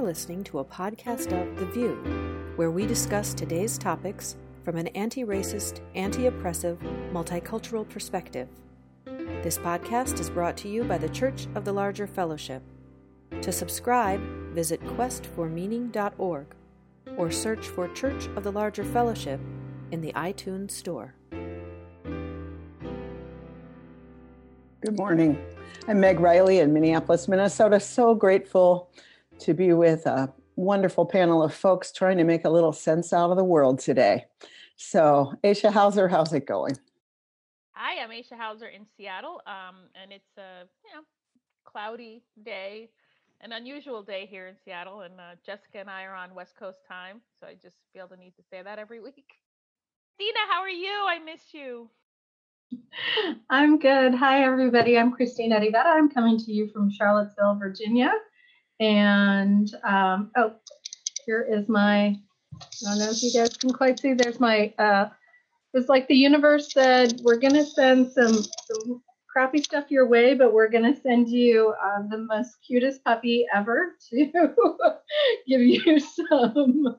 You're listening to a podcast of The VUU, where we discuss today's topics from an anti racist, anti oppressive, multicultural perspective. This podcast is brought to you by the Church of the Larger Fellowship. To subscribe, visit questformeaning.org or search for Church of the Larger Fellowship in the iTunes Store. Good morning. I'm Meg Riley in Minneapolis, Minnesota. So grateful to be with a wonderful panel of folks trying to make a little sense out of the world today. So, Aisha Hauser, how's it going? Hi, I'm Aisha Hauser in Seattle, um, and it's a you know cloudy day, an unusual day here in Seattle. And uh, Jessica and I are on West Coast time, so I just feel the need to say that every week. Dina, how are you? I miss you. I'm good. Hi, everybody. I'm Christina Rivera. I'm coming to you from Charlottesville, Virginia. And um, oh, here is my, I don't know if you guys can quite see, there's my, uh, it's like the universe said, we're going to send some, some crappy stuff your way, but we're going to send you uh, the most cutest puppy ever to give you some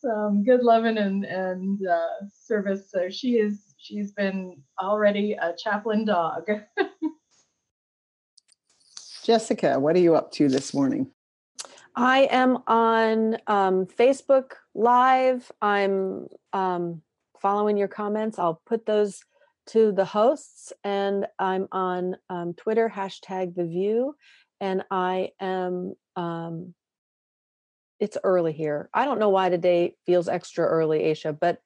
some good loving and and uh, service. So she is she's been already a chaplain dog. Jessica, what are you up to this morning? I am on um, Facebook Live. I'm um, following your comments. I'll put those to the hosts, and I'm on um, Twitter hashtag The VUU, and I am. Um, it's early here. I don't know why today feels extra early, Aisha, but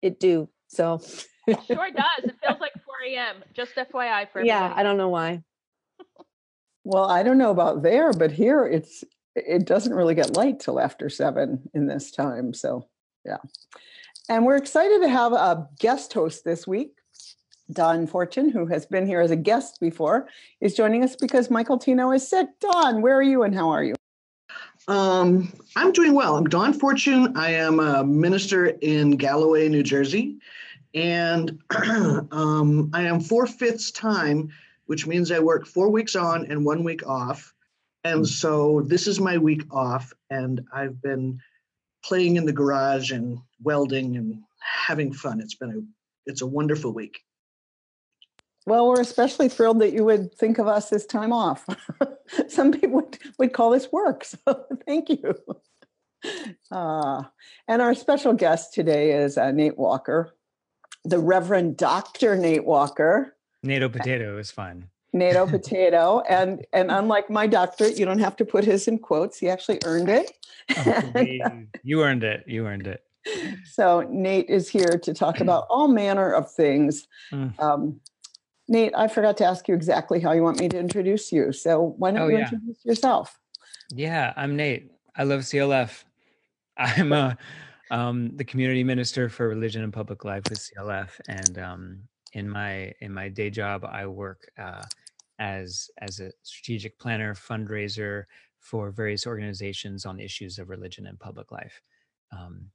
it do. So it sure does. It feels like 4 a.m. Just FYI for everybody. Yeah, I don't know why. Well, I don't know about there, but here it's it doesn't really get light till after seven in this time. So yeah. And we're excited to have a guest host this week. Dawn Fortune, who has been here as a guest before, is joining us because Michael Tino is sick. Dawn, where are you and how are you? Um, I'm doing well. I'm Dawn Fortune. I am a minister in Galloway, New Jersey. And um, I am four fifths time which means I work four weeks on and one week off. And hmm. so this is my week off, and I've been playing in the garage and welding and having fun. It's been a it's a wonderful week. Well, we're especially thrilled that you would think of us as time off. Some people would, would call this work. So thank you. Uh, and our special guest today is uh, Nate Walker, the Reverend Dr. Nate Walker. NATO potato is fun. NATO potato, and and unlike my doctorate, you don't have to put his in quotes. He actually earned it. Oh, you earned it. You earned it. So Nate is here to talk about all manner of things. Mm. Um, Nate, I forgot to ask you exactly how you want me to introduce you. So why don't oh, you yeah. introduce yourself? Yeah, I'm Nate. I love CLF. I'm a um, the community minister for religion and public life with CLF, and um, in my in my day job i work uh, as as a strategic planner fundraiser for various organizations on issues of religion and public life. Um,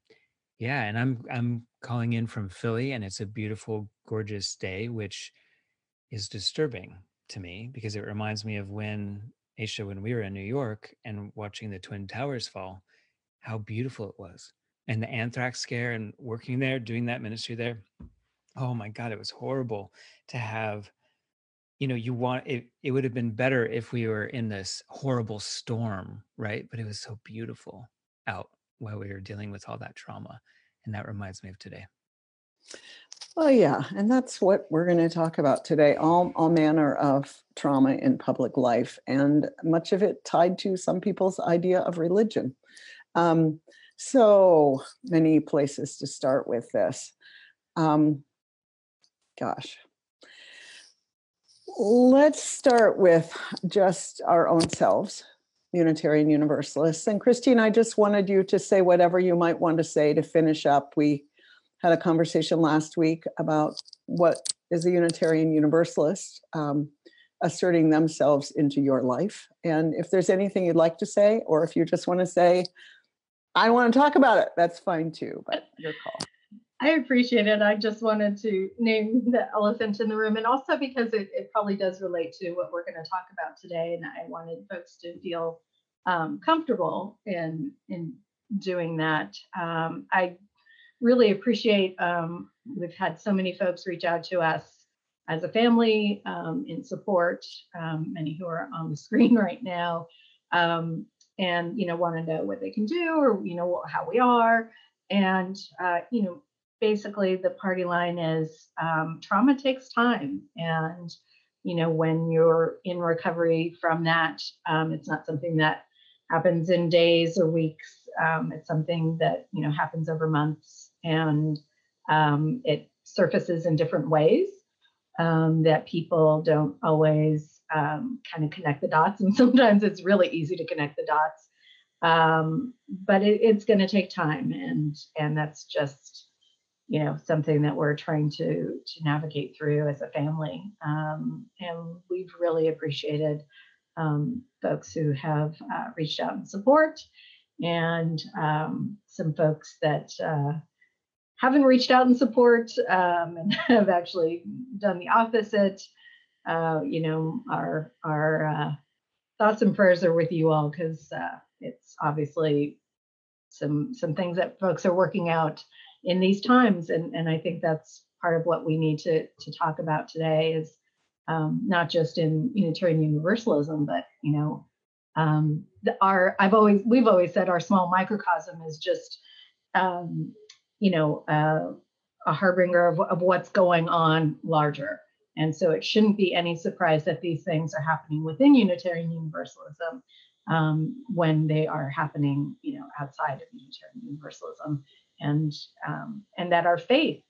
yeah and i'm i'm calling in from philly and it's a beautiful gorgeous day which is disturbing to me because it reminds me of when aisha when we were in new york and watching the twin towers fall how beautiful it was. And the anthrax scare and working there doing that ministry there oh my god it was horrible to have you know you want it it would have been better if we were in this horrible storm right? But it was so beautiful out while we were dealing with all that trauma and that reminds me of today. Well yeah and that's what we're going to talk about today all all manner of trauma in public life and much of it tied to some people's idea of religion. Um, so many places to start with this. Um, gosh. Let's start with just our own selves, Unitarian Universalists. And Christine, I just wanted you to say whatever you might want to say to finish up. We had a conversation last week about what is a Unitarian Universalist um, asserting themselves into your life. And if there's anything you'd like to say, or if you just want to say, I want to talk about it, that's fine too, but your call. I appreciate it. I just wanted to name the elephant in the room, and also because it, it probably does relate to what we're going to talk about today. And I wanted folks to feel um, comfortable in in doing that. Um, I really appreciate. Um, we've had so many folks reach out to us as a family um, in support. Um, many who are on the screen right now, um, and you know want to know what they can do or you know how we are, and uh, you know basically the party line is um, trauma takes time. And you know when you're in recovery from that um, it's not something that happens in days or weeks. Um, it's something that you know happens over months. And um, it surfaces in different ways um, that people don't always um, kind of connect the dots. And sometimes it's really easy to connect the dots. But it, it's going to take time. And and that's just you know something that we're trying to to navigate through as a family. Um, and we've really appreciated um, folks who have uh, reached out and support and um, some folks that uh, haven't reached out in support um, and have actually done the opposite. Uh, you know our our uh, thoughts and prayers are with you all because uh, it's obviously some some things that folks are working out in these times. And, and I think that's part of what we need to, to talk about today is um, not just in Unitarian Universalism, but, you know, um, our, I've always, we've always said our small microcosm is just, um, you know, uh, a harbinger of, of what's going on larger. And so it shouldn't be any surprise that these things are happening within Unitarian Universalism um, when they are happening, you know, outside of Unitarian Universalism and um, and that our faith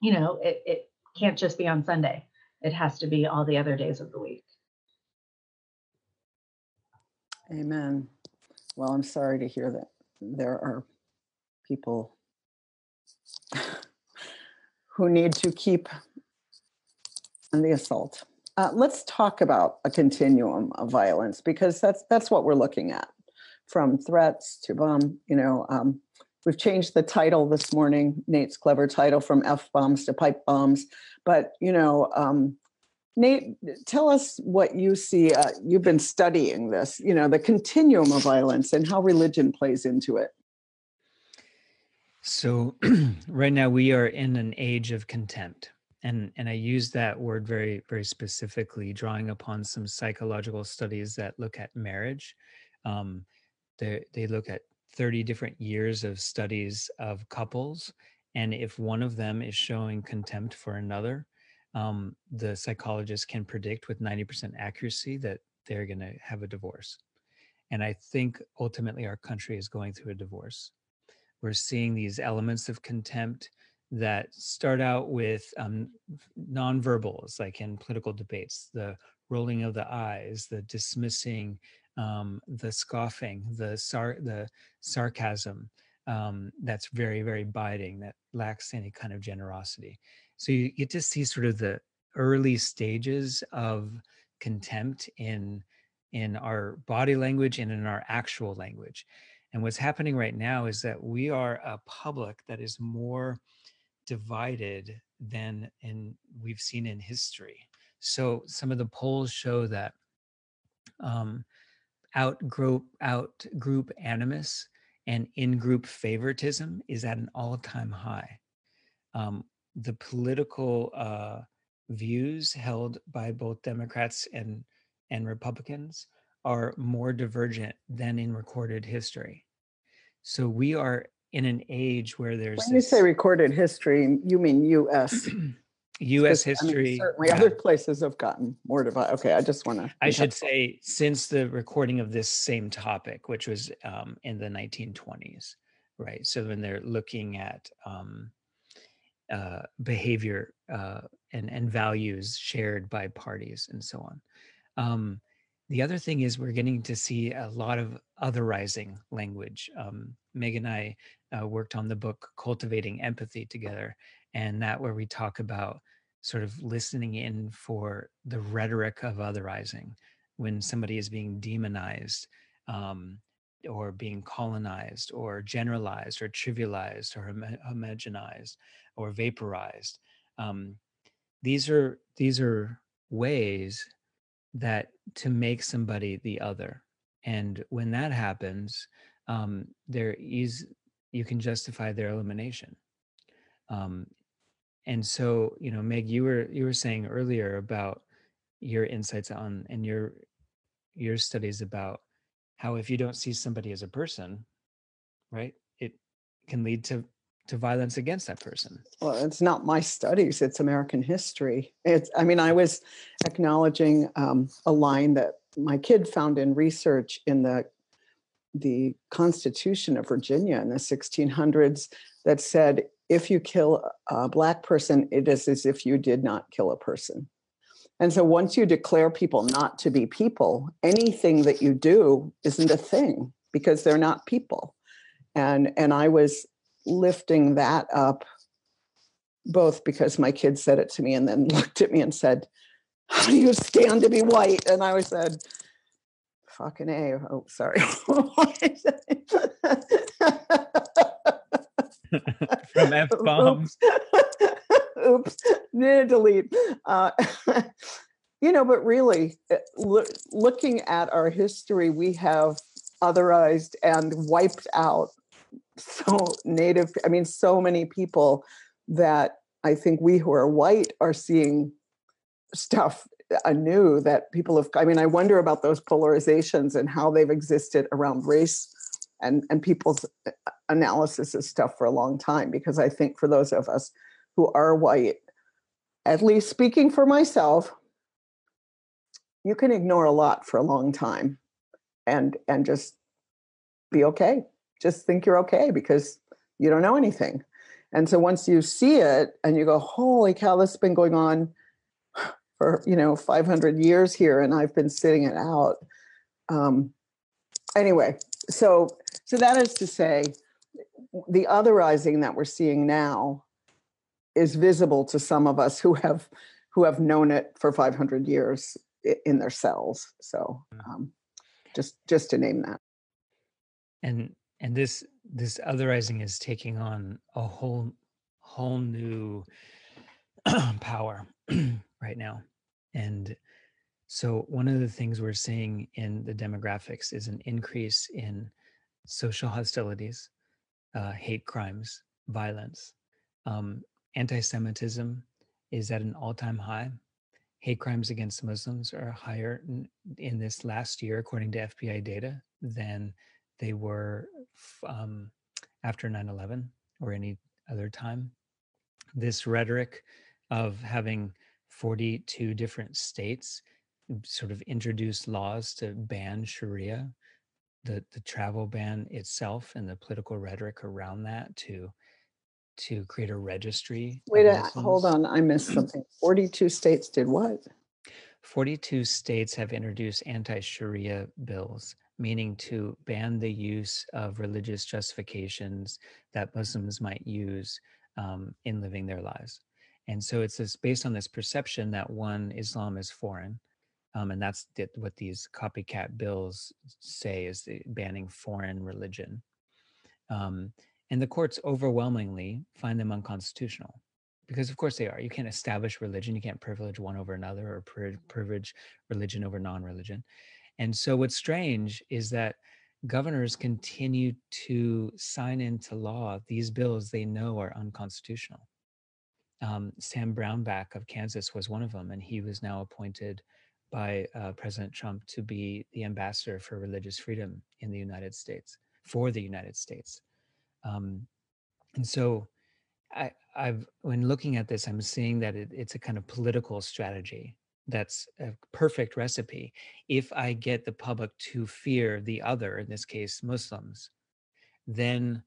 you know it, it can't just be on sunday. It has to be all the other days of the week. Amen. Well i'm sorry to hear that there are people who need to keep on the assault. Uh, let's talk about a continuum of violence because that's that's what we're looking at from threats to bomb you know um, We've changed the title this morning, Nate's clever title from F bombs to pipe bombs. But, you know, um, Nate, tell us what you see. Uh, you've been studying this, you know, the continuum of violence and how religion plays into it. So, right now we are in an age of contempt. And, and I use that word very, very specifically, drawing upon some psychological studies that look at marriage. Um, they, they look at 30 different years of studies of couples. And if one of them is showing contempt for another, um, the psychologist can predict with 90% accuracy that they're going to have a divorce. And I think ultimately our country is going through a divorce. We're seeing these elements of contempt that start out with um, nonverbals, like in political debates, the rolling of the eyes, the dismissing um, the scoffing, the sar- the sarcasm um, that's very very biting, that lacks any kind of generosity. So you get to see sort of the early stages of contempt in in our body language and in our actual language. And what's happening right now is that we are a public that is more divided than in we've seen in history. So some of the polls show that um, out group out group animus and in group favoritism is at an all-time high. Um, the political uh, views held by both democrats and and republicans are more divergent than in recorded history. So we are in an age where there's when this, you say recorded history you mean us U.S. history. I mean, certainly, yeah. other places have gotten more divided. Okay, I just want to. I should say since the recording of this same topic, which was um, in the 1920s, right? So when they're looking at um, uh, behavior uh, and and values shared by parties and so on. Um, the other thing is we're getting to see a lot of otherizing language. Um, Meg and I uh, worked on the book Cultivating Empathy together, and that where we talk about sort of listening in for the rhetoric of otherizing when somebody is being demonized um, or being colonized or generalized or trivialized or homogenized or vaporized um, these are these are ways that to make somebody the other and when that happens, um, there is you can justify their elimination. Um, and so, you know, Meg, you were you were saying earlier about your insights on and your your studies about how if you don't see somebody as a person, right, it can lead to to violence against that person. Well, it's not my studies; it's American history. It's. I mean, I was acknowledging um, a line that my kid found in research in the the Constitution of Virginia in the 1600s that said if you kill a black person, it is as if you did not kill a person. And so once you declare people not to be people, anything that you do isn't a thing because they're not people. And and I was lifting that up both because my kid said it to me and then looked at me and said, How do you stand to be white? And I said, fucking A. Oh, sorry. From F bombs. Oops. Oops. Delete. Uh, you know, but really, uh, lo- looking at our history, we have otherized and wiped out so native, I mean, so many people that I think we who are white are seeing stuff anew that people have i mean i wonder about those polarizations and how they've existed around race and and people's uh, analysis of stuff for a long time because i think for those of us who are white at least speaking for myself you can ignore a lot for a long time and and just be okay. Just think you're okay because you don't know anything. And so once you see it and you go holy cow this has been going on for you know 500 years here and i've been sitting it out um, anyway so so that is to say the otherizing that we're seeing now is visible to some of us who have who have known it for 500 years in their cells. So mm. um, just just to name that. And and this this otherizing is taking on a whole whole new power right now. And so, one of the things we're seeing in the demographics is an increase in social hostilities, uh, hate crimes, violence. Um, Anti Semitism is at an all time high. Hate crimes against Muslims are higher in, in, this last year, according to FBI data, than they were um, after 9 11 or any other time. This rhetoric of having 42 different states sort of introduce laws to ban Sharia, the, the travel ban itself and the political rhetoric around that to to create a registry. Wait, a, hold on, I missed something. 42 states did what? 42 states have introduced anti-Sharia bills, meaning to ban the use of religious justifications that Muslims might use um, in living their lives. And so it's this based on this perception that one Islam is foreign, um, and that's what these copycat bills say is banning foreign religion. Um, and the courts overwhelmingly find them unconstitutional because of course they are. You can't establish religion. You can't privilege one over another or privilege religion over non-religion. And so what's strange is that governors continue to sign into law these bills they know are unconstitutional. Um, Sam Brownback of Kansas was one of them, and he was now appointed by uh, President Trump to be the ambassador for religious freedom in the United States for the United States. Um, and so, I, have when looking at this, I'm seeing that it, it's a kind of political strategy that's a perfect recipe. If I get the public to fear the other, in this case Muslims, then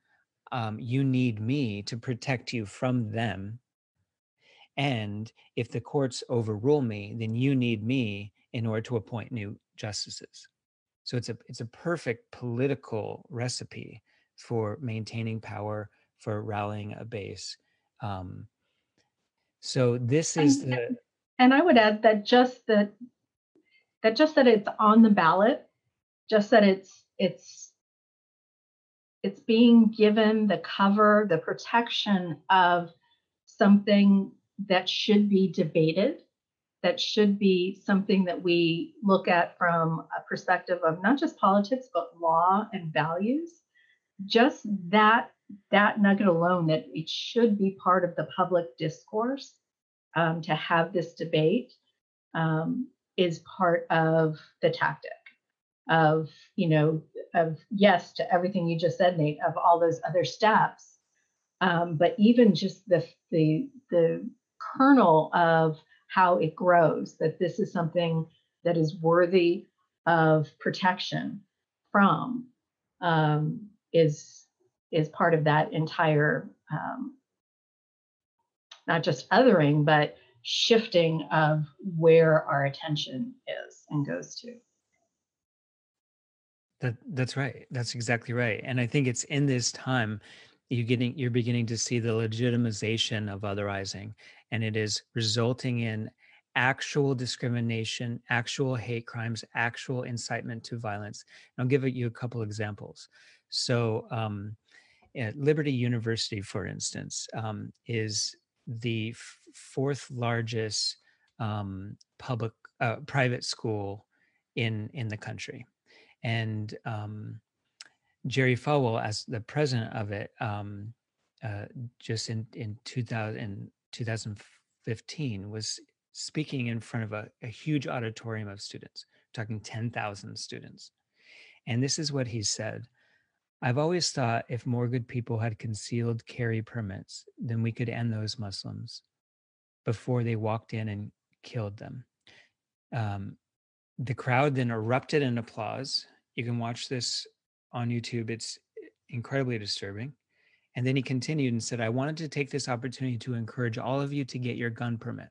um, you need me to protect you from them and if the courts overrule me, then you need me in order to appoint new justices. So it's a it's a perfect political recipe for maintaining power, for rallying a base. Um, so this is and, the and I would add that just that that just that it's on the ballot, just that it's it's it's being given the cover, the protection of something that should be debated, that should be something that we look at from a perspective of not just politics but law and values. Just that that nugget alone that it should be part of the public discourse um, to have this debate um, is part of the tactic of you know of yes to everything you just said nate of all those other steps. Um, but even just the the the kernel of how it grows, that this is something that is worthy of protection from, um, is is part of that entire um, not just othering, but shifting of where our attention is and goes to. That that's right. That's exactly right. And I think it's in this time you getting you're beginning to see the legitimization of otherizing and it is resulting in actual discrimination actual hate crimes actual incitement to violence. And i'll give you a couple examples. So um, at liberty university for instance um, is the f- fourth largest um, public uh, private school in in the country. And um, Jerry Falwell, as the president of it, um, uh, just in in 2000, in 2015, was speaking in front of a, a huge auditorium of students, talking 10,000 students. And this is what he said. I've always thought if more good people had concealed carry permits, then we could end those Muslims before they walked in and killed them. Um, the crowd then erupted in applause. You can watch this on YouTube. It's incredibly disturbing. And then he continued and said, I wanted to take this opportunity to encourage all of you to get your gun permit.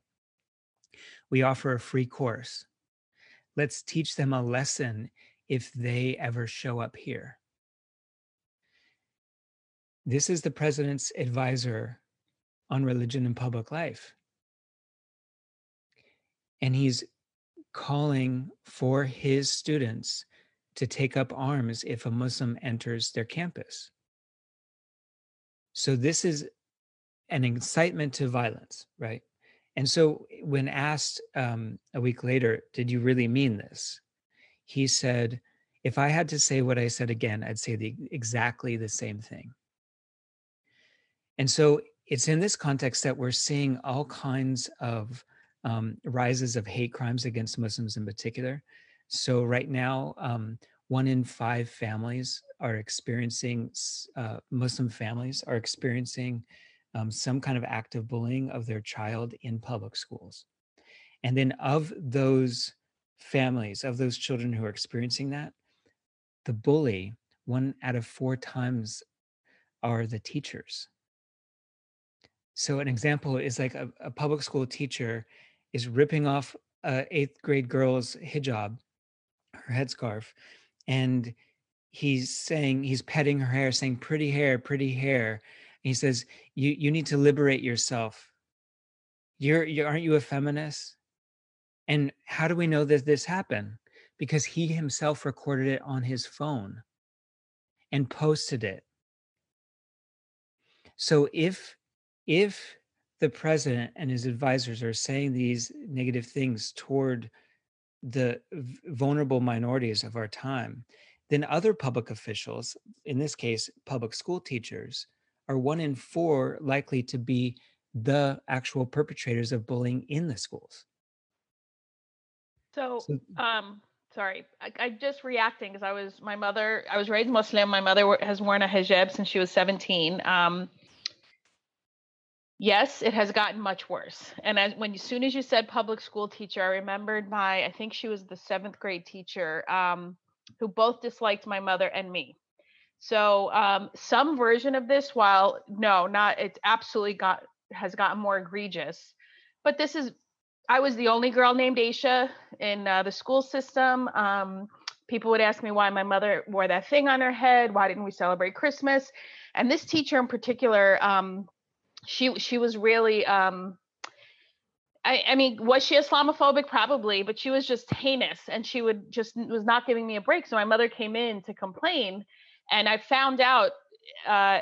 We offer a free course. Let's teach them a lesson if they ever show up here. This is the president's advisor on religion and public life. And he's calling for his students to take up arms if a Muslim enters their campus. So this is an incitement to violence, right? And so when asked um, a week later, did you really mean this? He said, if I had to say what I said again, I'd say the, exactly the same thing. And so it's in this context that we're seeing all kinds of um, rises of hate crimes against Muslims in particular. So right now, um, one in five families are experiencing uh, Muslim families are experiencing um, some kind of active bullying of their child in public schools, and then of those families of those children who are experiencing that, the bully one out of four times are the teachers. So an example is like a, a public school teacher is ripping off a eighth grade girl's hijab her headscarf and he's saying he's petting her hair saying pretty hair pretty hair. And he says you you need to liberate yourself. You're, you aren't you a feminist? And how do we know that this happened? Because he himself recorded it on his phone and posted it. So if if the president and his advisors are saying these negative things toward the vulnerable minorities of our time, then other public officials, in this case, public school teachers, are one in four likely to be the actual perpetrators of bullying in the schools. So, um, sorry, I, I just reacting because I was my mother. I was raised Muslim. My mother has worn a hijab since she was 17. Um, Yes, it has gotten much worse. And as when as soon as you said public school teacher, I remembered my I think she was the seventh grade teacher um, who both disliked my mother and me. So um, some version of this, while no, not it absolutely got has gotten more egregious. But this is I was the only girl named Aisha in uh, the school system. Um, people would ask me why my mother wore that thing on her head. Why didn't we celebrate Christmas? And this teacher in particular um, she she was really um I, I mean, was she Islamophobic? Probably, but she was just heinous and she would just was not giving me a break. So my mother came in to complain and I found out uh,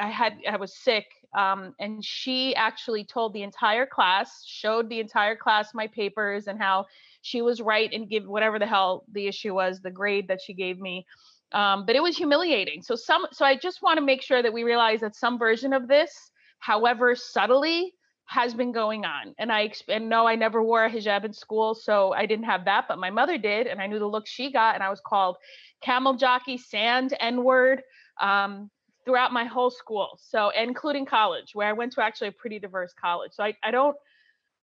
I had I was sick, um, and she actually told the entire class, showed the entire class my papers and how she was right and give whatever the hell the issue was, the grade that she gave me. Um, but it was humiliating. So some, so I just want to make sure that we realize that some version of this, however subtly, has been going on. And I and no, I never wore a hijab in school, so I didn't have that, but my mother did, and I knew the look she got, and I was called camel jockey, sand, N word. Um, throughout my whole school. So, including college, where I went to actually a pretty diverse college. So, I, I don't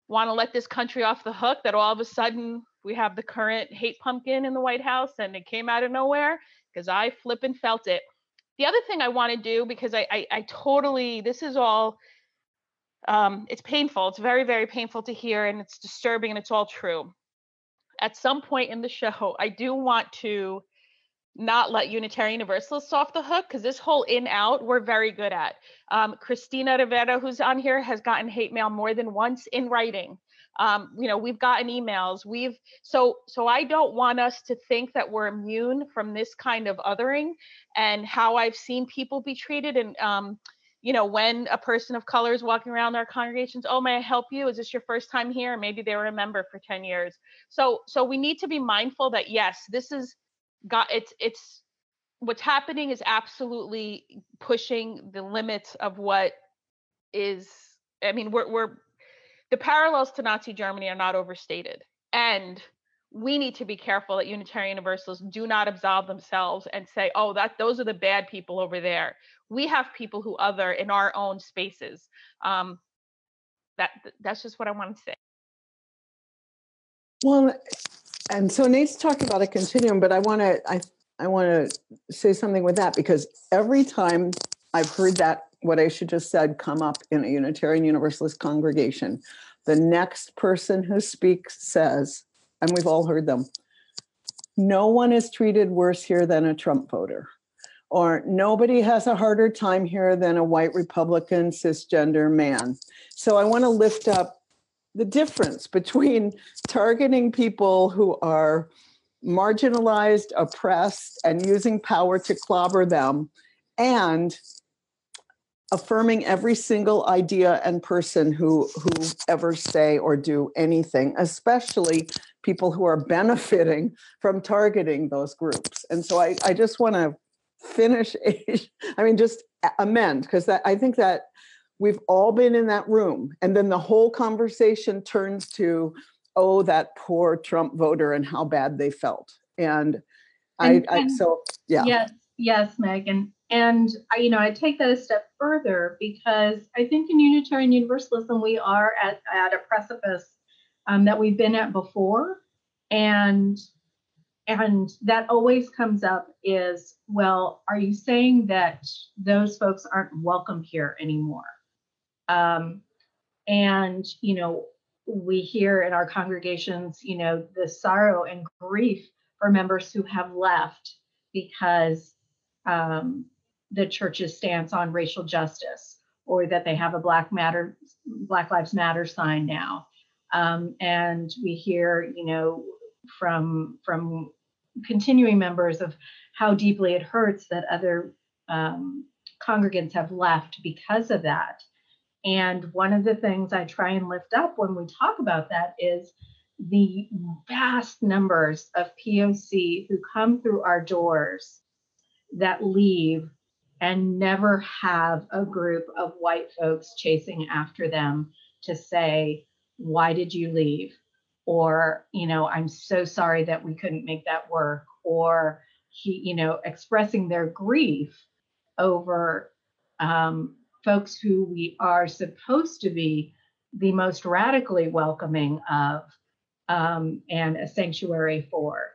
want to let this country off the hook that all of a sudden we have the current hate pumpkin in the White House and it came out of nowhere because I flip and felt it. The other thing I want to do, because I, I, I totally, this is all, um, it's painful. It's very, very painful to hear and it's disturbing and it's all true. At some point in the show, I do want to not let Unitarian Universalists off the hook because this whole in out we're very good at. Um, Christina Rivera, who's on here, has gotten hate mail more than once in writing. Um, you know, we've gotten emails. We've so so I don't want us to think that we're immune from this kind of othering and how I've seen people be treated. And um, you know, when a person of color is walking around our congregations, oh, may I help you? Is this your first time here? Maybe they were a member for 10 years. So so we need to be mindful that yes, this is got it's it's what's happening is absolutely pushing the limits of what is i mean we're we're the parallels to nazi germany are not overstated and we need to be careful that unitarian universalists do not absolve themselves and say oh that those are the bad people over there. We have people who other in our own spaces. Um that that's just what i want to say. Well and so Nate's talked about a continuum, but I want to I I want to say something with that because every time I've heard that what I should just said come up in a Unitarian Universalist congregation, the next person who speaks says, and we've all heard them, no one is treated worse here than a Trump voter. Or nobody has a harder time here than a white Republican cisgender man. So I want to lift up the difference between targeting people who are marginalized, oppressed, and using power to clobber them, and affirming every single idea and person who who ever say or do anything, especially people who are benefiting from targeting those groups. And so I, I just want to finish, I mean, just amend because that I think that we've all been in that room and then the whole conversation turns to oh that poor trump voter and how bad they felt and, and I, I so yeah yes yes megan and I, you know i take that a step further because i think in unitarian universalism we are at, at a precipice um, that we've been at before. And and that always comes up is well are you saying that those folks aren't welcome here anymore? Um, and, you know, we hear in our congregations, you know, the sorrow and grief for members who have left because um, the church's stance on racial justice or that they have a Black Matter, Black Lives Matter sign now. Um, and we hear, you know, from from continuing members of how deeply it hurts that other um, congregants have left because of that. And one of the things I try and lift up when we talk about that is the vast numbers of POC who come through our doors that leave and never have a group of white folks chasing after them to say, Why did you leave? Or, you know, I'm so sorry that we couldn't make that work. Or, he, you know, expressing their grief over um, folks who we are supposed to be the most radically welcoming of um, and a sanctuary for.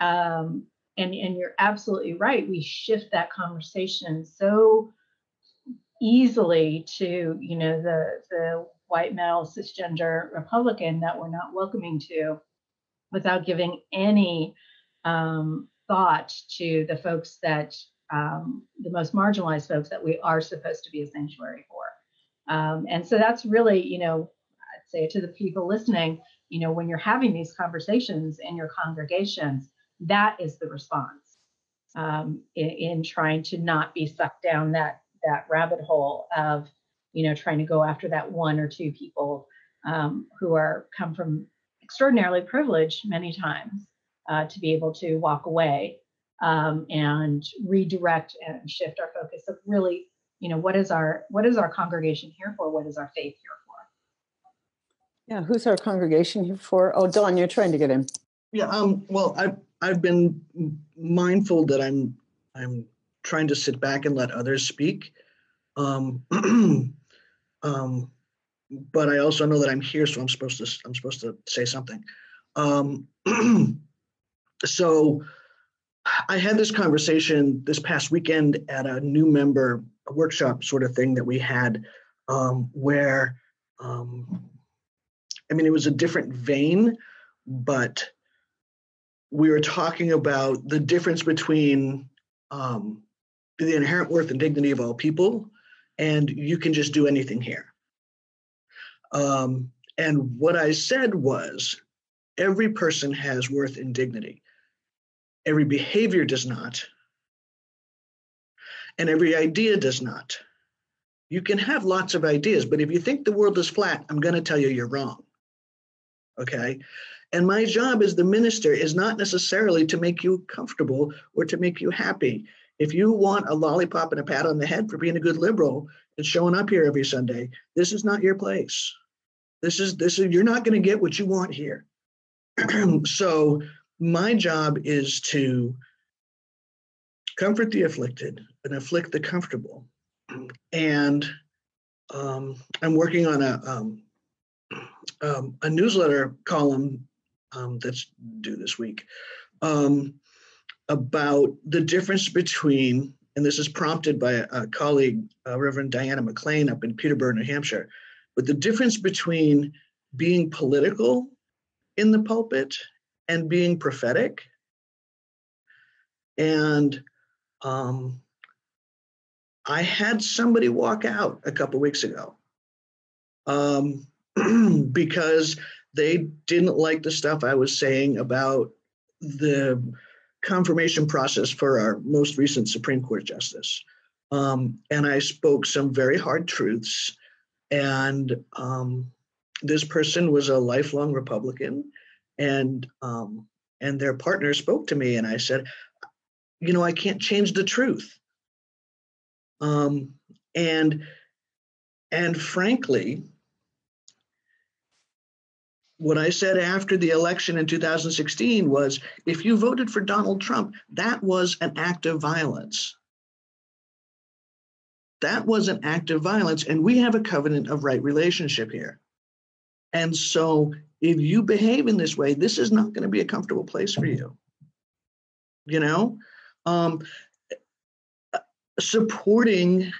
Um, and, and you're absolutely right. We shift that conversation so easily to, you know, the, the white male cisgender Republican that we're not welcoming to without giving any um, thought to the folks that um, the most marginalized folks that we are supposed to be a sanctuary for. Um, and so that's really, you know, I'd say to the people listening, you know, when you're having these conversations in your congregations, that is the response. um, in, in trying to not be sucked down that that rabbit hole of you know trying to go after that one or two people um, who are come from extraordinarily privileged many times uh, to be able to walk away um, and redirect and shift our focus of really you know what is our what is our congregation here for what is our faith here for Yeah, who's our congregation here for? Oh, Dawn, you're trying to get in. Yeah, um, well, I've I've been mindful that I'm I'm trying to sit back and let others speak. Um, um, but I also know that I'm here, so I'm supposed to I'm supposed to say something. Um, so I had this conversation this past weekend at a new member workshop sort of thing that we had, um, where um, I mean it was a different vein, but we were talking about the difference between um, the inherent worth and dignity of all people, and you can just do anything here. Um, and what I said was every person has worth and dignity. Every behavior does not, and every idea does not. You can have lots of ideas, but if you think the world is flat, I'm going to tell you you're wrong. Okay. And my job as the minister is not necessarily to make you comfortable or to make you happy. If you want a lollipop and a pat on the head for being a good liberal and showing up here every Sunday, this is not your place. This is this is you're not going to get what you want here. so my job is to comfort the afflicted and afflict the comfortable. And um, I'm working on a um, um, a newsletter column um, that's due this week um, about the difference between, and this is prompted by a, colleague, uh, Reverend Diana McLean up in Peterborough, New Hampshire, but the difference between being political in the pulpit and being prophetic. And um, I had somebody walk out a couple weeks ago um, because they didn't like the stuff I was saying about the confirmation process for our most recent Supreme Court justice. Um, and I spoke some very hard truths. And um, this person was a lifelong Republican, and um, and their partner spoke to me, and I said, you know, I can't change the truth. Um, and and frankly, what I said after the election in 2016 was if you voted for Donald Trump, that was an act of violence. That was an act of violence. And we have a covenant of right relationship here. And so if you behave in this way, this is not going to be a comfortable place for you. You know, um, supporting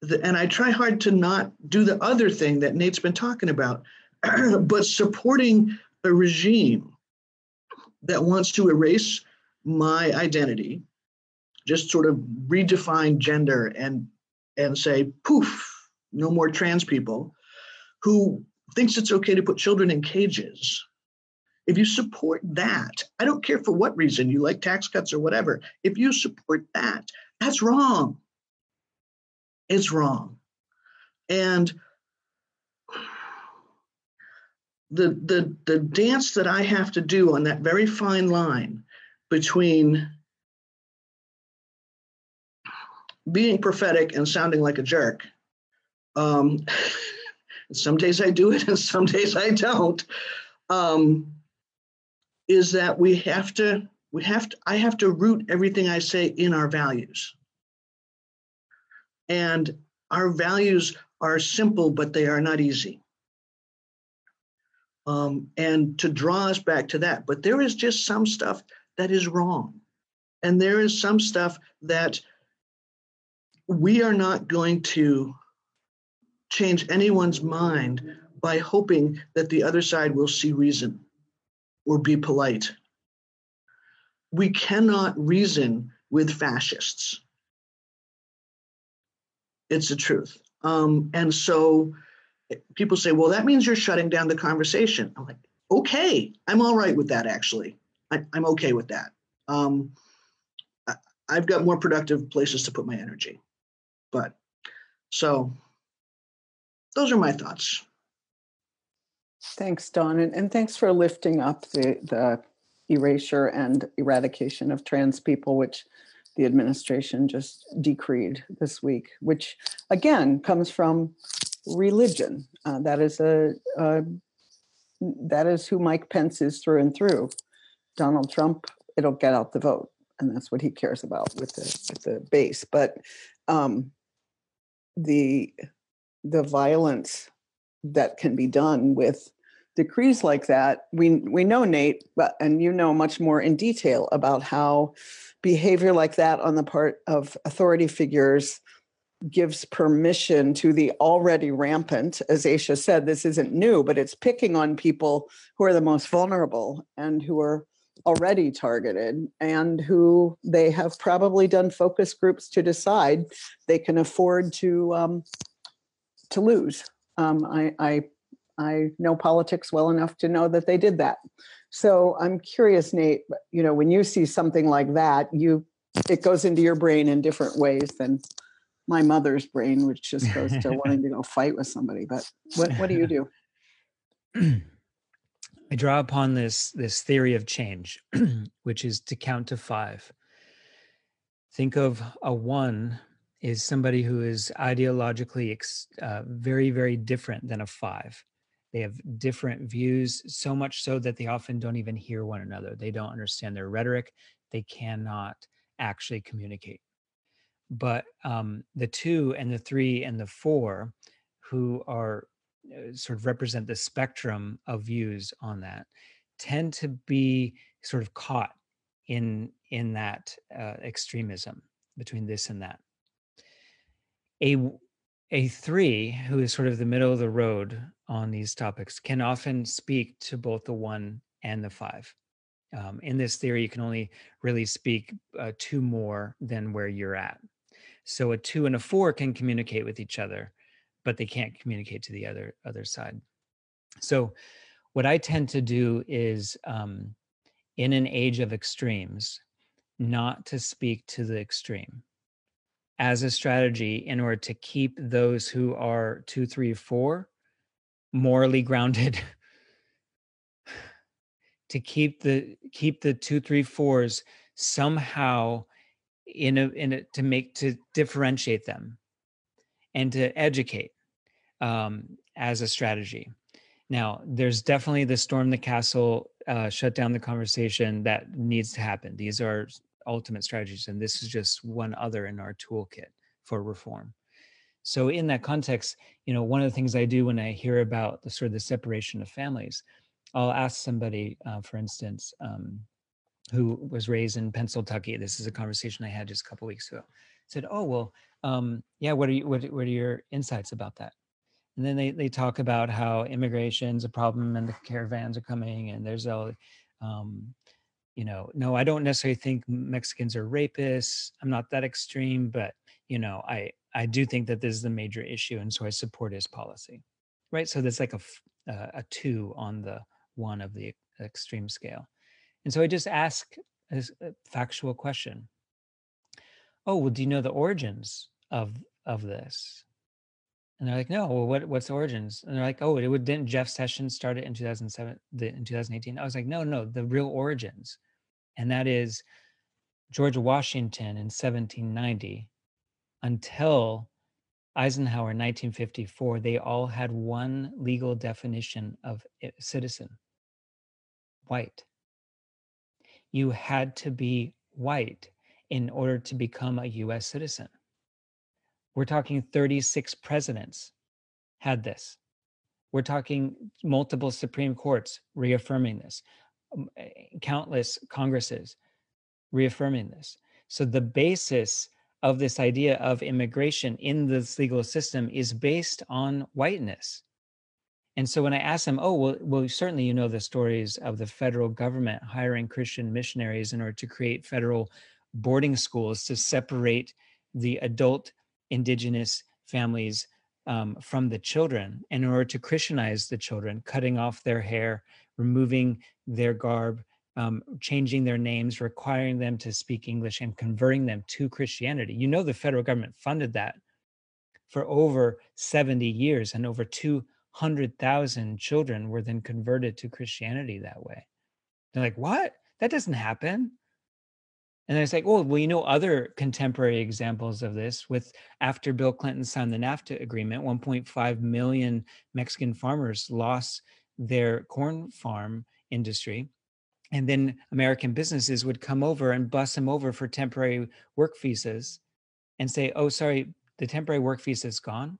the, and I try hard to not do the other thing that Nate's been talking about, but supporting a regime that wants to erase my identity, just sort of redefine gender and and say poof, no more trans people, who thinks it's okay to put children in cages. If you support that, I don't care for what reason you like tax cuts or whatever. If you support that, that's wrong. It's wrong. And the the the dance that I have to do on that very fine line between being prophetic and sounding like a jerk. Um, some days I do it, and some days I don't. Um, is that we have to we have to I have to root everything I say in our values. And our values are simple, but they are not easy um, and to draw us back to that. But there is just some stuff that is wrong. And there is some stuff that we are not going to change anyone's mind by hoping that the other side will see reason or be polite. We cannot reason with fascists. It's the truth. Um, and so people say, well, that means you're shutting down the conversation. I'm like, okay, I'm all right with that, actually. I, am okay with that. Um, I've got more productive places to put my energy. But so those are my thoughts. Thanks, Dawn, and, and thanks for lifting up the, the erasure and eradication of trans people, which the administration just decreed this week, which again comes from religion. Uh, that is a, a that is who Mike Pence is through and through. Donald Trump, it'll get out the vote, and that's what he cares about with the with the base. But um, the the violence that can be done with decrees like that, we we know Nate, but and you know much more in detail about how behavior like that on the part of authority figures gives permission to the already rampant, as Aisha said, this isn't new, but it's picking on people who are the most vulnerable and who are already targeted and who they have probably done focus groups to decide they can afford to um, to lose. Um, I, I I know politics well enough to know that they did that. So I'm curious, Nate. You know, when you see something like that, you it goes into your brain in different ways than my mother's brain, which just goes to wanting to go fight with somebody. But what what do you do? I draw upon this this theory of change, which is to count to five. Think of a one is somebody who is ideologically ex, uh, very very different than a five. They have different views, so much so that they often don't even hear one another. They don't understand their rhetoric. They cannot actually communicate but um, the two and the three and the four who are uh, sort of represent the spectrum of views on that tend to be sort of caught in in that uh, extremism between this and that. A a three who is sort of the middle of the road on these topics can often speak to both the one and the five. Um, in this theory you can only really speak uh, two more than where you're at so a two and a four can communicate with each other, but they can't communicate to the other other side. So what I tend to do is um, in an age of extremes, not to speak to the extreme as a strategy in order to keep those who are two, three, four morally grounded. to keep the keep the two, three, fours somehow in a in a to make to differentiate them and to educate um, as a strategy. Now, there's definitely the storm the castle, uh, shut down the conversation that needs to happen. These are ultimate strategies, and this is just one other in our toolkit for reform. So, in that context, you know, one of the things I do when I hear about the sort of the separation of families, I'll ask somebody, uh, for instance, um, who was raised in Pennsylvania. This is a conversation I had just a couple weeks ago. Said, "Oh well, um, yeah. What are you? What, what are your insights about that?" And then they they talk about how immigration's a problem and the caravans are coming and there's a, um, you know, no, I don't necessarily think Mexicans are rapists. I'm not that extreme, but you know, I I do think that this is the major issue, and so I support his policy, right? So there's like a uh, a two on the one of the extreme scale and so I just ask a uh, factual question. Oh, well, do you know the origins of of this? And they're like, no. Well, what what's the origins? And they're like, oh, it would didn't Jeff Sessions start it in 2007, the, in 2018? I was like, no, no, the real origins, and that is George Washington in 1790 until Eisenhower in 1954. They all had one legal definition of eh, citizen: white you had to be white in order to become a US citizen. We're talking 36 presidents had this. We're talking multiple Supreme Courts reaffirming this, um, eh, countless Congresses reaffirming this. So the basis of this idea of immigration in this legal system is based on whiteness. And so when I asked them, oh, well, well, certainly you know the stories of the federal government hiring Christian missionaries in order to create federal boarding schools to separate the adult indigenous families um, from the children in order to Christianize the children, cutting off their hair, removing their garb, um, changing their names, requiring them to speak English, and converting them to Christianity. You know, the federal government funded that for over 70 years, and over 200,000 children were then converted to Christianity that way. They're like, what? That doesn't happen. And it's like, oh, well, you know, other contemporary examples of this with after Bill Clinton signed the NAFTA agreement, 1.5 million Mexican farmers lost their corn farm industry. And then American businesses would come over and bus them over for temporary work visas and say, oh, sorry, the temporary work visa is gone,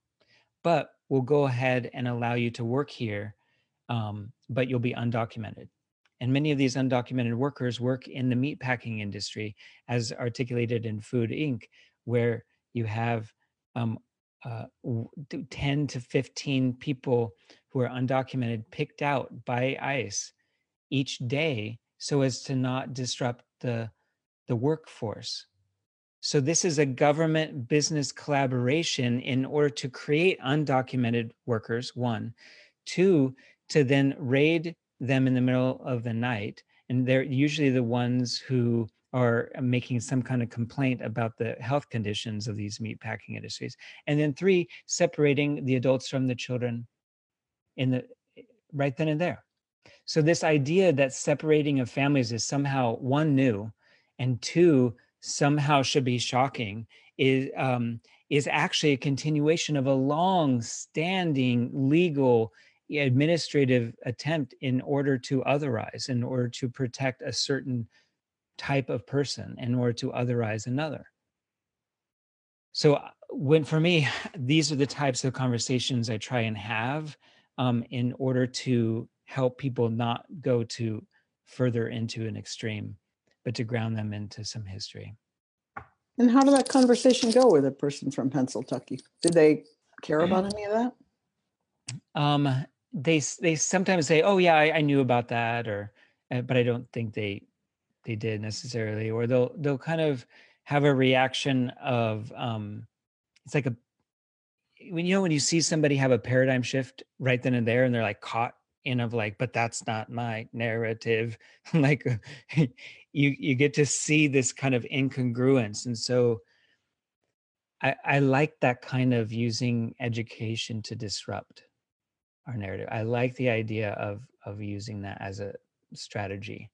but we'll go ahead and allow you to work here, um, but you'll be undocumented. And many of these undocumented workers work in the meatpacking industry, as articulated in Food Inc., where you have um, uh, 10 to 15 people who are undocumented picked out by ICE each day so as to not disrupt the, the workforce. So, this is a government business collaboration in order to create undocumented workers, one. Two, to then raid them in the middle of the night and they're usually the ones who are making some kind of complaint about the health conditions of these meat packing industries and then three separating the adults from the children in the right then and there so this idea that separating of families is somehow one new and two somehow should be shocking is um, is actually a continuation of a long standing legal administrative attempt in order to otherize, in order to protect a certain type of person, in order to otherize another. So, uh, when for me, these are the types of conversations I try and have um, in order to help people not go to further into an extreme, but to ground them into some history. And how did that conversation go with a person from Pennsylvania? Did they care about any of that? Um, they they sometimes say, "Oh yeah, I, I knew about that," or, uh, but I don't think they they did necessarily. Or they'll they'll kind of have a reaction of um, it's like a when you know when you see somebody have a paradigm shift right then and there, and they're like caught in of like, but that's not my narrative. like you you get to see this kind of incongruence, and so. I, I like that kind of using education to disrupt our narrative. I like the idea of of using that as a strategy.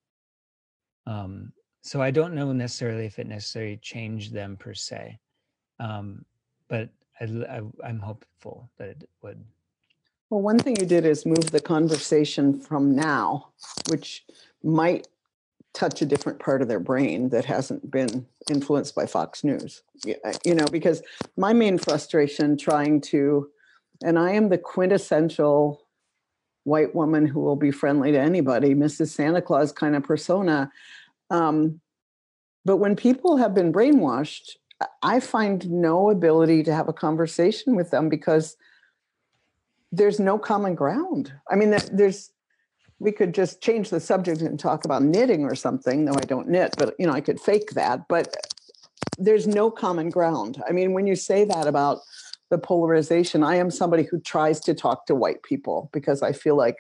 Um, so I don't know necessarily if it necessarily changed them per se, um, but I, I, I'm hopeful that it would. Well, one thing you did is move the conversation from now, which might touch a different part of their brain that hasn't been influenced by Fox News. You know, because my main frustration trying to and I am the quintessential white woman who will be friendly to anybody, Mrs. Santa Claus kind of persona. Um, but when people have been brainwashed, I find no ability to have a conversation with them because there's no common ground. I mean, there's we could just change the subject and talk about knitting or something. Though I don't knit, but you know, I could fake that. But there's no common ground. I mean, when you say that about the polarization. I am somebody who tries to talk to white people because I feel like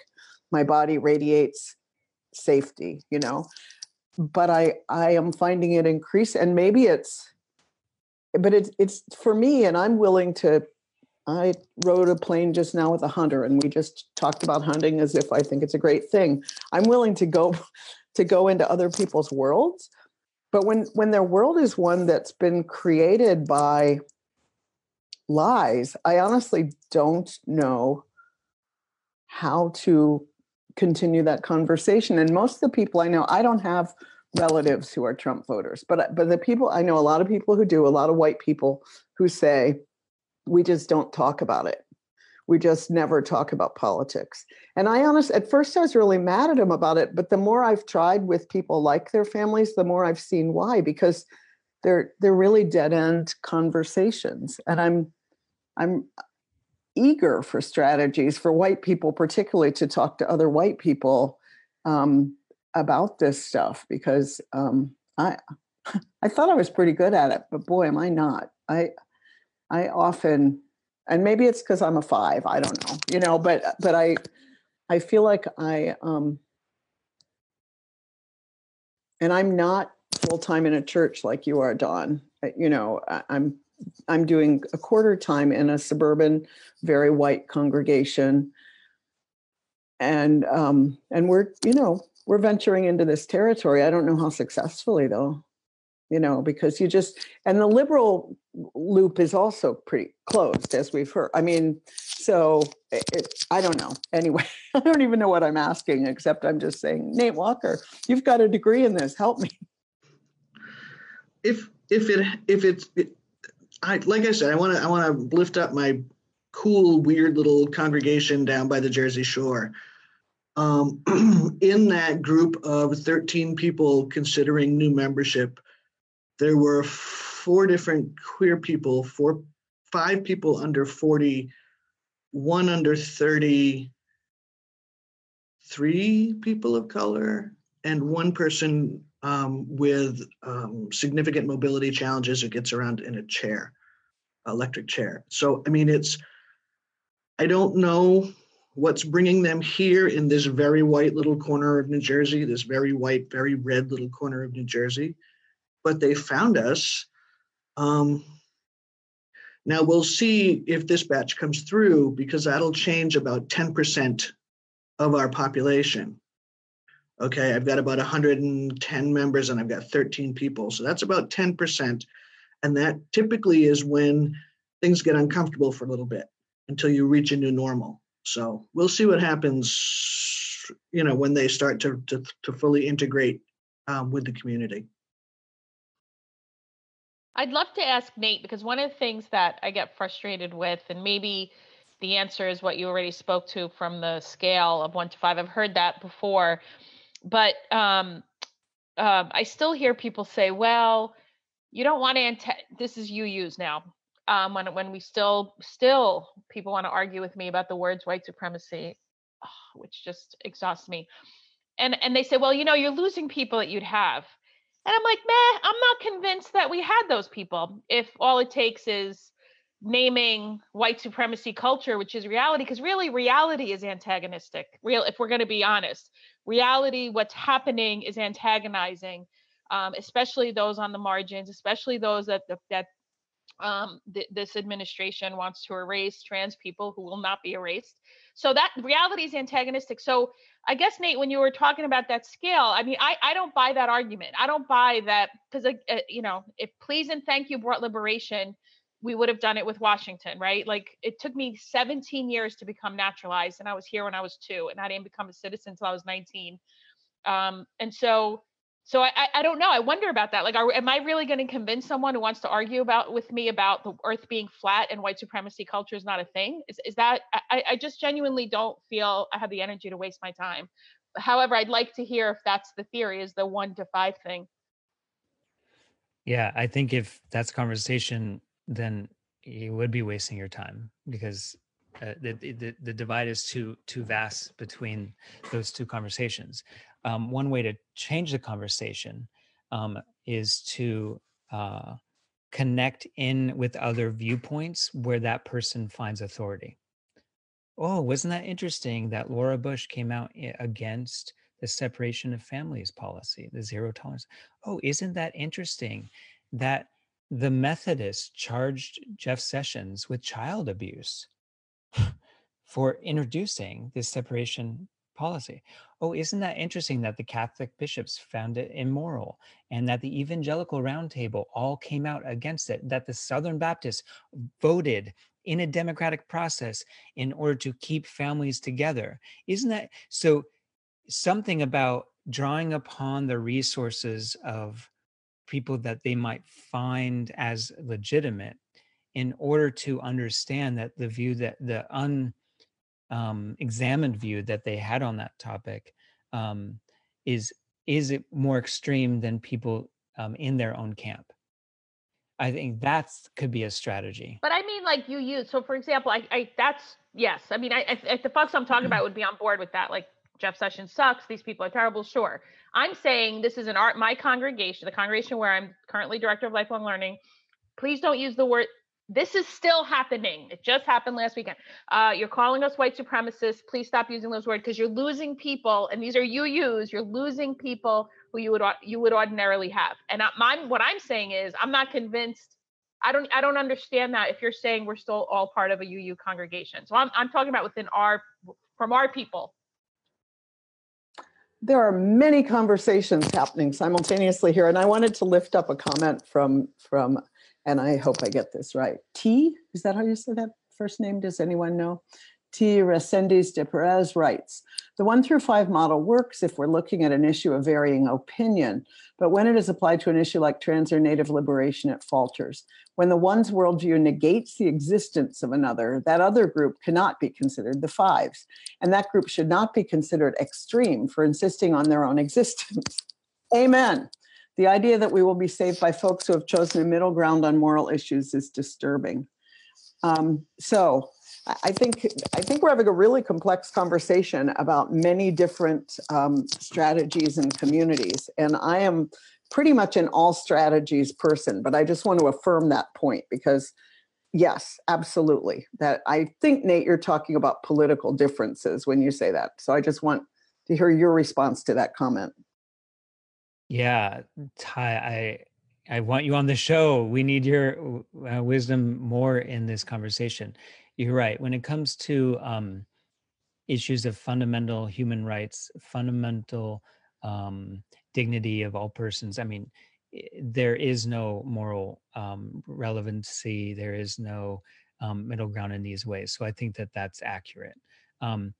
my body radiates safety, you know. But I I am finding it increase and maybe it's but it's it's for me and I'm willing to I rode a plane just now with a hunter and we just talked about hunting as if I think it's a great thing. I'm willing to go to go into other people's worlds. But when when their world is one that's been created by lies, I honestly don't know how to continue that conversation. And most of the people I know, I don't have relatives who are Trump voters, but but the people I know, a lot of people who do, a lot of white people who say, we just don't talk about it. We just never talk about politics. And I honestly, at first I was really mad at him about it, but the more I've tried with people like their families, the more I've seen why, because they're they're really dead end conversations. And I'm I'm eager for strategies for white people, particularly to talk to other white people um, about this stuff because um, I I thought I was pretty good at it, but boy, am I not. I I often and maybe it's because I'm a five. I don't know, you know, but but I I feel like I um and I'm not full time in a church like you are, Dawn. You know, I'm I'm doing a quarter time in a suburban, very white congregation, and um, and we're you know we're venturing into this territory. I don't know how successfully though, you know, because you just and the liberal loop is also pretty closed, as we've heard. I mean, so it, it, I don't know. Anyway, I don't even know what I'm asking, except I'm just saying, Nate Walker, you've got a degree in this. Help me. if if it if it's it, I like I said, I want to I want to lift up my cool weird little congregation down by the Jersey Shore. Um, in that group of 13 people considering new membership, there were four different queer people, four five people under 40, one under 30, three people of color, and one person um, with um, significant mobility challenges who gets around in a chair, electric chair. So, I mean, it's, I don't know what's bringing them here in this very white little corner of New Jersey, this very white, very red little corner of New Jersey, but they found us. Um, now we'll see if this batch comes through because that'll change about 10% of our population. Okay, I've got about 110 members and I've got 13 people. So that's about 10%. And that typically is when things get uncomfortable for a little bit until you reach a new normal. So we'll see what happens, you know, when they start to, to, to fully integrate um, with the community. I'd love to ask Nate because one of the things that I get frustrated with, and maybe the answer is what you already spoke to from the scale of one to five. I've heard that before, but um, um, I still hear people say, "Well, you don't want to." Anta- this is you use now. Um, when when we still still people want to argue with me about the words white supremacy, which just exhausts me. And and they say, "Well, you know, you're losing people that you'd have." And I'm like, meh, I'm not convinced that we had those people. If all it takes is naming white supremacy culture, which is reality, because really reality is antagonistic. Real, if we're going to be honest, reality, what's happening is antagonizing, um, especially those on the margins, especially those that that um, th- this administration wants to erase trans people who will not be erased. So that reality is antagonistic. So I guess Nate, when you were talking about that scale, I mean, I I don't buy that argument. I don't buy that because uh, you know, if please and thank you brought liberation, we would have done it with Washington, right? Like it took me 17 years to become naturalized, and I was here when I was two, and I didn't become a citizen until I was 19. Um, and so so I, I don't know. I wonder about that. Like, are, am I really going to convince someone who wants to argue about with me about the Earth being flat and white supremacy culture is not a thing? Is is that? I, I just genuinely don't feel I have the energy to waste my time. However, I'd like to hear if that's the theory, is the one to five thing. Yeah, I think if that's conversation, then you would be wasting your time because uh, the, the the divide is too too vast between those two conversations. Um, one way to change the conversation um, is to uh, connect in with other viewpoints where that person finds authority. Oh, wasn't that interesting that Laura Bush came out against the separation of families policy, the zero tolerance? Oh, isn't that interesting that the Methodists charged Jeff Sessions with child abuse for introducing this separation policy? Oh, isn't that interesting that the Catholic bishops found it immoral and that the Evangelical Roundtable all came out against it, that the Southern Baptists voted in a democratic process in order to keep families together? Isn't that so? Something about drawing upon the resources of people that they might find as legitimate in order to understand that the view that the un um, examined view that they had on that topic um, is is it more extreme than people um, in their own camp i think that's could be a strategy But I mean, like you use. So, for example, I, I that's yes. I mean, I, I the folks I'm talking about would be on board with that. Like Jeff Sessions sucks. These people are terrible. Sure. I'm saying this is an art. My congregation, the congregation where I'm currently director of lifelong learning. Please don't use the word This is still happening. It just happened last weekend. Uh, you're calling us white supremacists. Please stop using those words because you're losing people, and these are UUs. You're losing people who you would you would ordinarily have. And I, my what I'm saying is, I'm not convinced. I don't I don't understand that if you're saying we're still all part of a UU congregation. So I'm I'm talking about within our from our people. There are many conversations happening simultaneously here, and I wanted to lift up a comment from from and I hope I get this right. T, is that how you say that first name? Does anyone know? T. Resendiz de Perez writes The one through five model works if we're looking at an issue of varying opinion, but when it is applied to an issue like trans or native liberation, it falters. When the one's worldview negates the existence of another, that other group cannot be considered the fives, and that group should not be considered extreme for insisting on their own existence. Amen. The idea that we will be saved by folks who have chosen a middle ground on moral issues is disturbing. Um, so I think I think we're having a really complex conversation about many different um, strategies and communities, and I am pretty much an all strategies person. But I just want to affirm that point because, yes, absolutely, that I think Nate, you're talking about political differences when you say that. So I just want to hear your response to that comment. Yeah, Ty, I I want you on the show. We need your uh, wisdom more in this conversation. You're right. When it comes to um, issues of fundamental human rights, fundamental um, dignity of all persons, I mean, there is no moral um, relevancy. There is no um, middle ground in these ways. So I think that that's accurate. Um,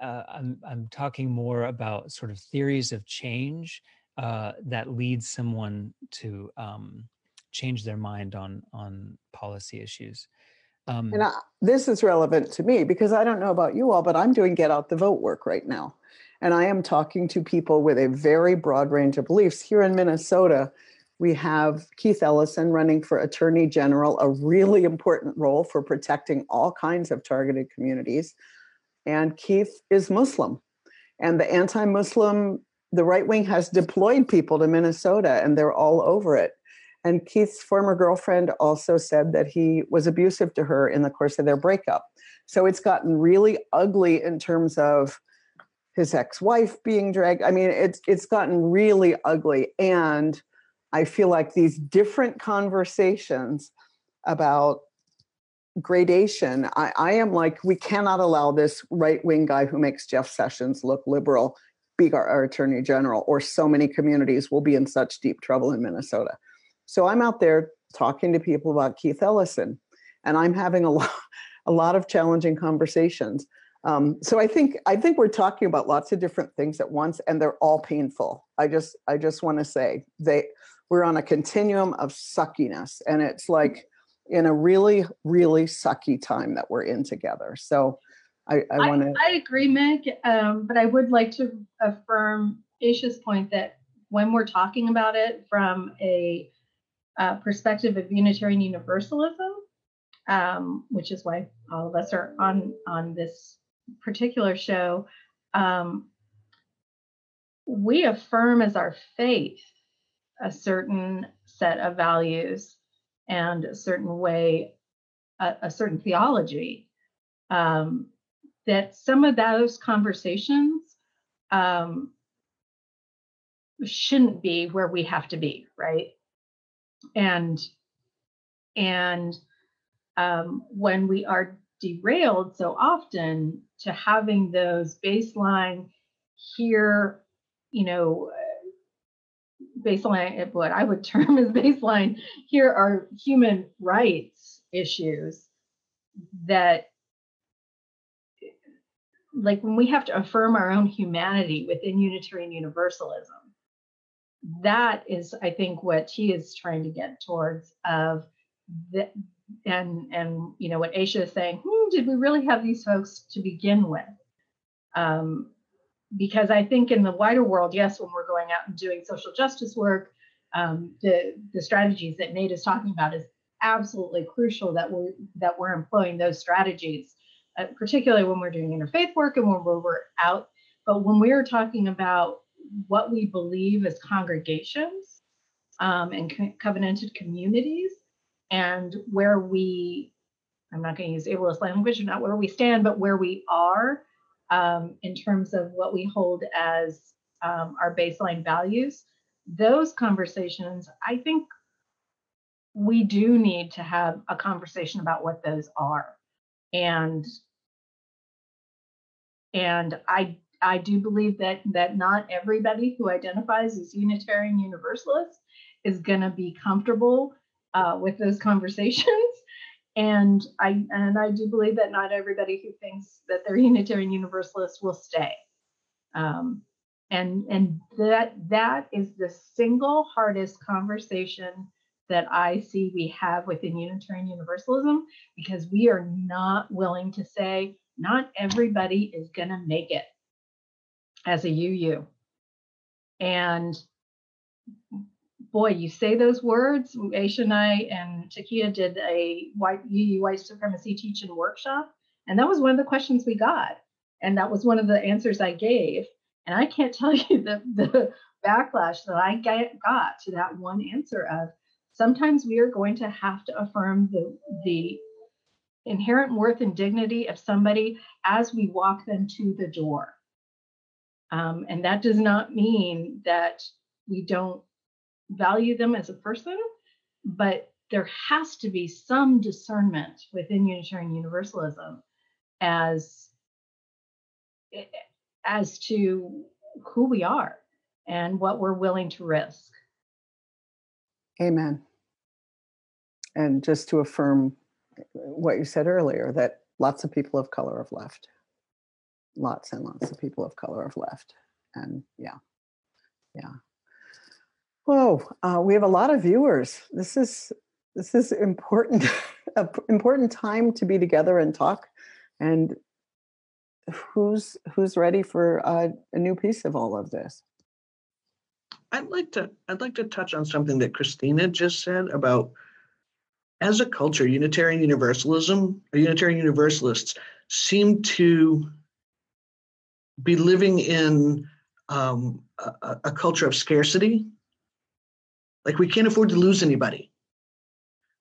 uh, I'm I'm talking more about sort of theories of change uh, that leads someone to um, change their mind on on policy issues. Um, and I, this is relevant to me because I don't know about you all, but I'm doing get out the vote work right now, and I am talking to people with a very broad range of beliefs. Here in Minnesota, we have Keith Ellison running for Attorney General, a really important role for protecting all kinds of targeted communities. And Keith is Muslim. And the anti Muslim the right wing has deployed people to Minnesota and they're all over it. And Keith's former girlfriend also said that he was abusive to her in the course of their breakup. So it's gotten really ugly in terms of his ex-wife being dragged. I mean, it's it's gotten really ugly. And I feel like these different conversations about gradation, I, I am like, we cannot allow this right-wing guy who makes Jeff Sessions look liberal be our, our attorney general, or so many communities will be in such deep trouble in Minnesota. So I'm out there talking to people about Keith Ellison, and I'm having a lot, a lot of challenging conversations. Um, so I think I think we're talking about lots of different things at once, and they're all painful. I just I just want to say they we're on a continuum of suckiness, and it's like in a really really sucky time that we're in together. So I, I want to. I, agree, Meg, um, but I would like to affirm Aisha's point that when we're talking about it from a uh, perspective of Unitarian Universalism, um, which is why all of us are on on this particular show, um, we affirm as our faith a certain set of values and a certain way, a, a certain theology um, that some of those conversations um, shouldn't be where we have to be, right? And and um, when we are derailed so often to having those baseline here, you know, baseline what I would term as baseline here are human rights issues that like when we have to affirm our own humanity within Unitarian Universalism, that is, I think, what he is trying to get towards. Of the, and and you know what Aisha is saying. Hmm, did we really have these folks to begin with? Um, because I think in the wider world, yes, when we're going out and doing social justice work, um, the the strategies that Nate is talking about is absolutely crucial that we that we're employing those strategies uh, particularly when we're doing interfaith work and when we're, we're out. But when we're talking about what we believe as congregations um, and co- covenanted communities, and where we, I'm not going to use ableist language, not where we stand, but where we are um, in terms of what we hold as um, our baseline values, those conversations, I think we do need to have a conversation about what those are. And and I I do believe that that not everybody who identifies as Unitarian Universalist is going to be comfortable uh, with those conversations. And I and I do believe that not everybody who thinks that they're Unitarian Universalist will stay. Um, and and that that is the single hardest conversation that I see we have within Unitarian Universalism because we are not willing to say not everybody is going to make it as a UU. And boy, you say those words. Aisha and I and Takia did a white UU white supremacy teaching workshop, and that was one of the questions we got, and that was one of the answers I gave. And I can't tell you the the backlash that I got to that one answer of sometimes we are going to have to affirm the the inherent worth and dignity of somebody as we walk them to the door. Um, and that does not mean that we don't value them as a person, but there has to be some discernment within Unitarian Universalism as as to who we are and what we're willing to risk. Amen. And just to affirm what you said earlier, that lots of people of color have left. Lots and lots of people of color have left. And yeah, yeah. Whoa, uh, we have a lot of viewers. This is this is important, important time to be together and talk. And who's who's ready for uh, a new piece of all of this? I'd like to I'd like to touch on something that Christina just said about as a culture, Unitarian Universalism or Unitarian Universalists seem to be living in um, a, a culture of scarcity. Like we can't afford to lose anybody.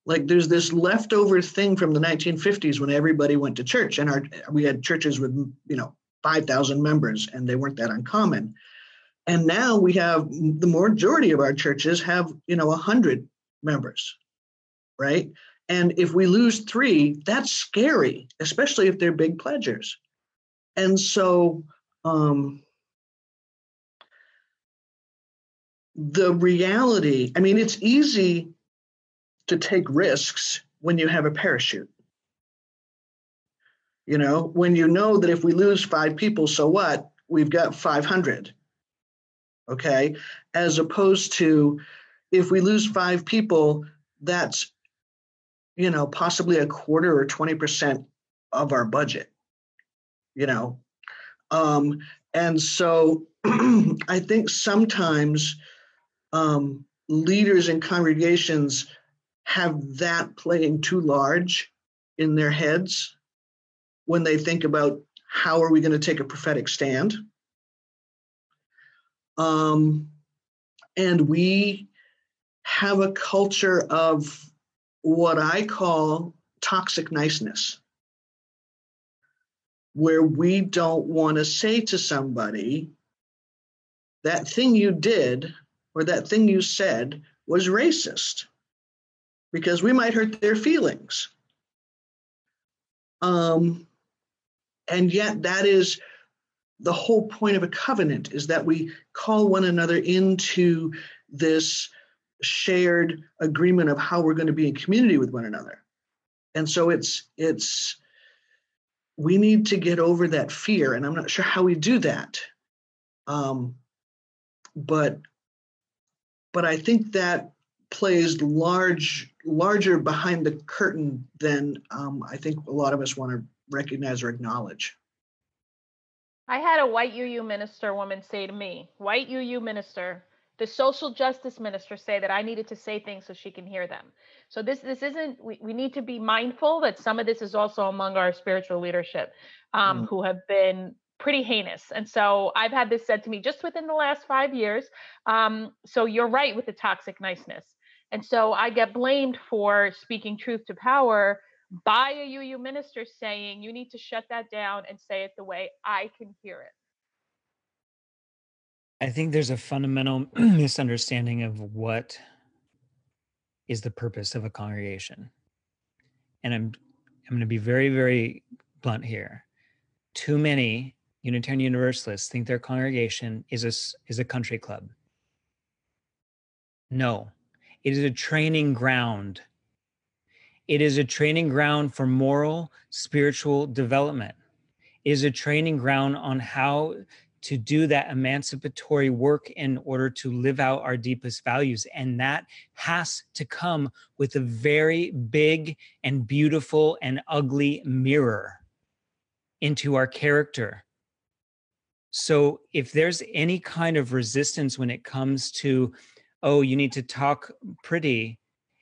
Like there's this leftover thing from the 1950s when everybody went to church, and our we had churches with you know 5,000 members, and they weren't that uncommon. And now we have the majority of our churches have you know 100 members right? And if we lose three, that's scary, especially if they're big pledgers. And so um, the reality, I mean, it's easy to take risks when you have a parachute. You know, when you know that if we lose five people, so what? We've got 500. Okay. As opposed to if we lose five people, that's you know, possibly a quarter or 20% of our budget, you know. Um, and so I think sometimes um, leaders and congregations have that playing too large in their heads when they think about how are we going to take a prophetic stand. Um, and we have a culture of what I call toxic niceness, where we don't want to say to somebody, that thing you did or that thing you said was racist, because we might hurt their feelings. Um, and yet, that is the whole point of a covenant is that we call one another into this shared agreement of how we're going to be in community with one another. And so it's it's we need to get over that fear and i'm not sure how we do that. Um, but but i think that plays large larger behind the curtain than um, i think a lot of us want to recognize or acknowledge. I had a white uu minister woman say to me white uu minister the social justice minister say that I needed to say things so she can hear them. So this this isn't we, we need to be mindful that some of this is also among our spiritual leadership um, mm. who have been pretty heinous. And so I've had this said to me just within the last five years. Um, so you're right with the toxic niceness. And so I get blamed for speaking truth to power by a UU minister saying, you need to shut that down and say it the way I can hear it. I think there's a fundamental misunderstanding of what is the purpose of a congregation. And I'm I'm going to be very very blunt here. Too many Unitarian Universalists think their congregation is a is a country club. No. It is a training ground. It is a training ground for moral, spiritual development. It is a training ground on how to do that emancipatory work in order to live out our deepest values. And that has to come with a very big and beautiful and ugly mirror into our character. So if there's any kind of resistance when it comes to, oh, you need to talk pretty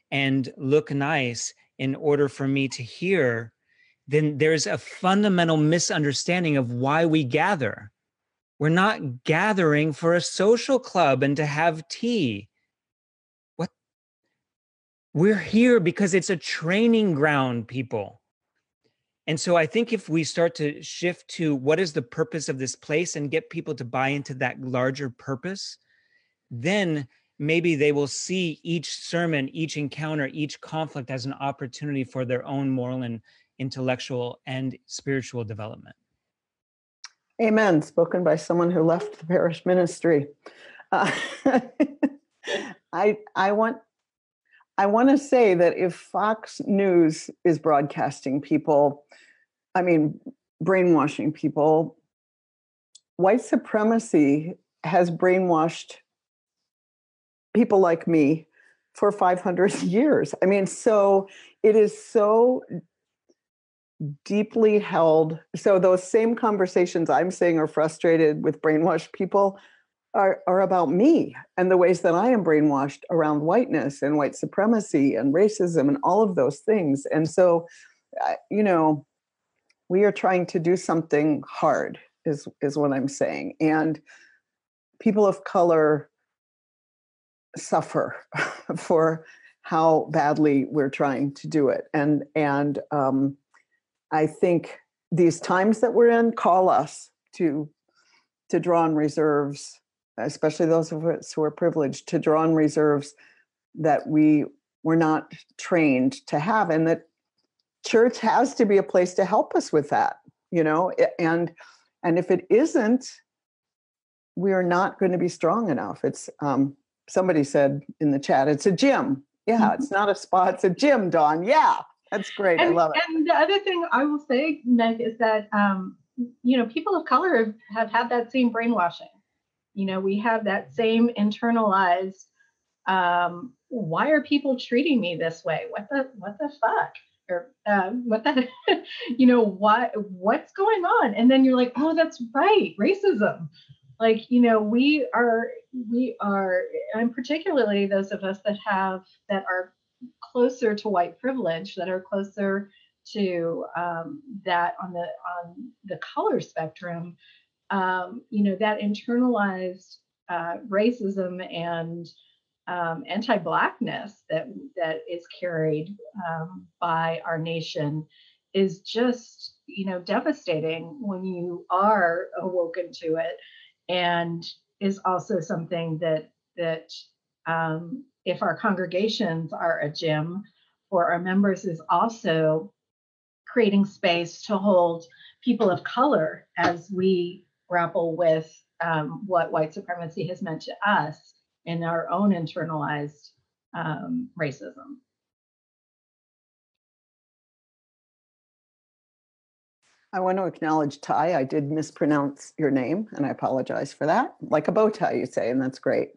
and look nice in order for me to hear, then there's a fundamental misunderstanding of why we gather we're not gathering for a social club and to have tea. What? We're here because it's a training ground, people. And so I think if we start to shift to what is the purpose of this place and get people to buy into that larger purpose, then maybe they will see each sermon, each encounter, each conflict as an opportunity for their own moral and intellectual and spiritual development. Amen. Spoken by someone who left the parish ministry. Uh, I I want I want to say that if Fox News is broadcasting people, I mean brainwashing people, white supremacy has brainwashed people like me for 500 years. I mean, so it is so deeply held so those same conversations i'm saying are frustrated with brainwashed people are, are about me and the ways that i am brainwashed around whiteness and white supremacy and racism and all of those things. And so you know we are trying to do something hard is is what i'm saying. And people of color suffer for how badly we're trying to do it. And and um, I think these times that we're in call us to to draw on reserves, especially those of us who are privileged, to draw on reserves that we were not trained to have, and that church has to be a place to help us with that. You know, and and if it isn't, we are not going to be strong enough. It's um, somebody said in the chat, it's a gym. Yeah, mm-hmm. it's not a spa, it's a gym, Dawn. Yeah, that's great. And, I love it. And the other thing I will say, Meg, is that um, you know people of color have, have had that same brainwashing. You know, we have that same internalized. Um, why are people treating me this way? What the what the fuck? Or um, what the you know what what's going on? And then you're like, oh, that's right, racism. Like you know, we are we are, and particularly those of us that have that are closer to white privilege, that are closer to um, that on the on the color spectrum, um, you know, that internalized uh, racism and um, anti-blackness that that is carried um, by our nation is just you know devastating when you are awoken to it, and is also something that that um, if our congregations are a gym for our members is also creating space to hold people of color as we grapple with um, what white supremacy has meant to us in our own internalized um, racism. I want to acknowledge Ty. I did mispronounce your name, and I apologize for that. Like a bow tie, you say, and that's great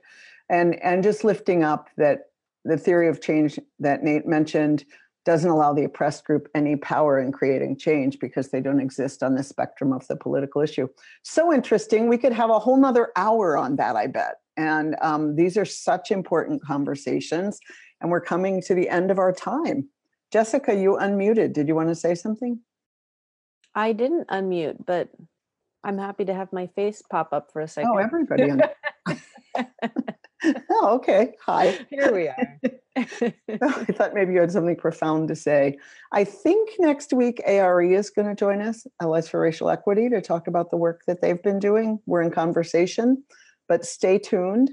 and and just lifting up that the theory of change that Nate mentioned doesn't allow the oppressed group any power in creating change because they don't exist on the spectrum of the political issue. So interesting. We could have a whole nother hour on that, I bet. And um, these are such important conversations. And we're coming to the end of our time. Jessica, you unmuted. Did you want to say something? I didn't unmute, but I'm happy to have my face pop up for a second. Oh, everybody. oh, okay. Hi. Here we are. I thought maybe you had something profound to say. I think next week ARE is going to join us, Allies for Racial Equity, to talk about the work that they've been doing. We're in conversation, but stay tuned.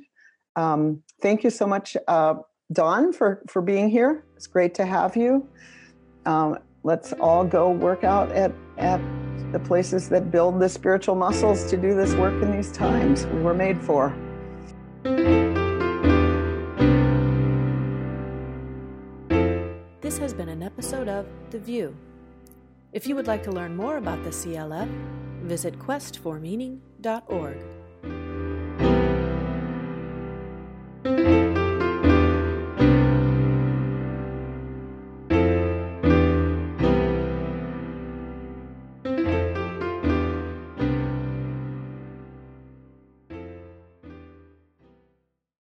Um, thank you so much, uh, Dawn, for for being here. It's great to have you. Um, let's all go work out at at the places that build the spiritual muscles to do this work in these times we were made for. This has been an episode of The VUU. If you would like to learn more about the CLF, visit questformeaning.org.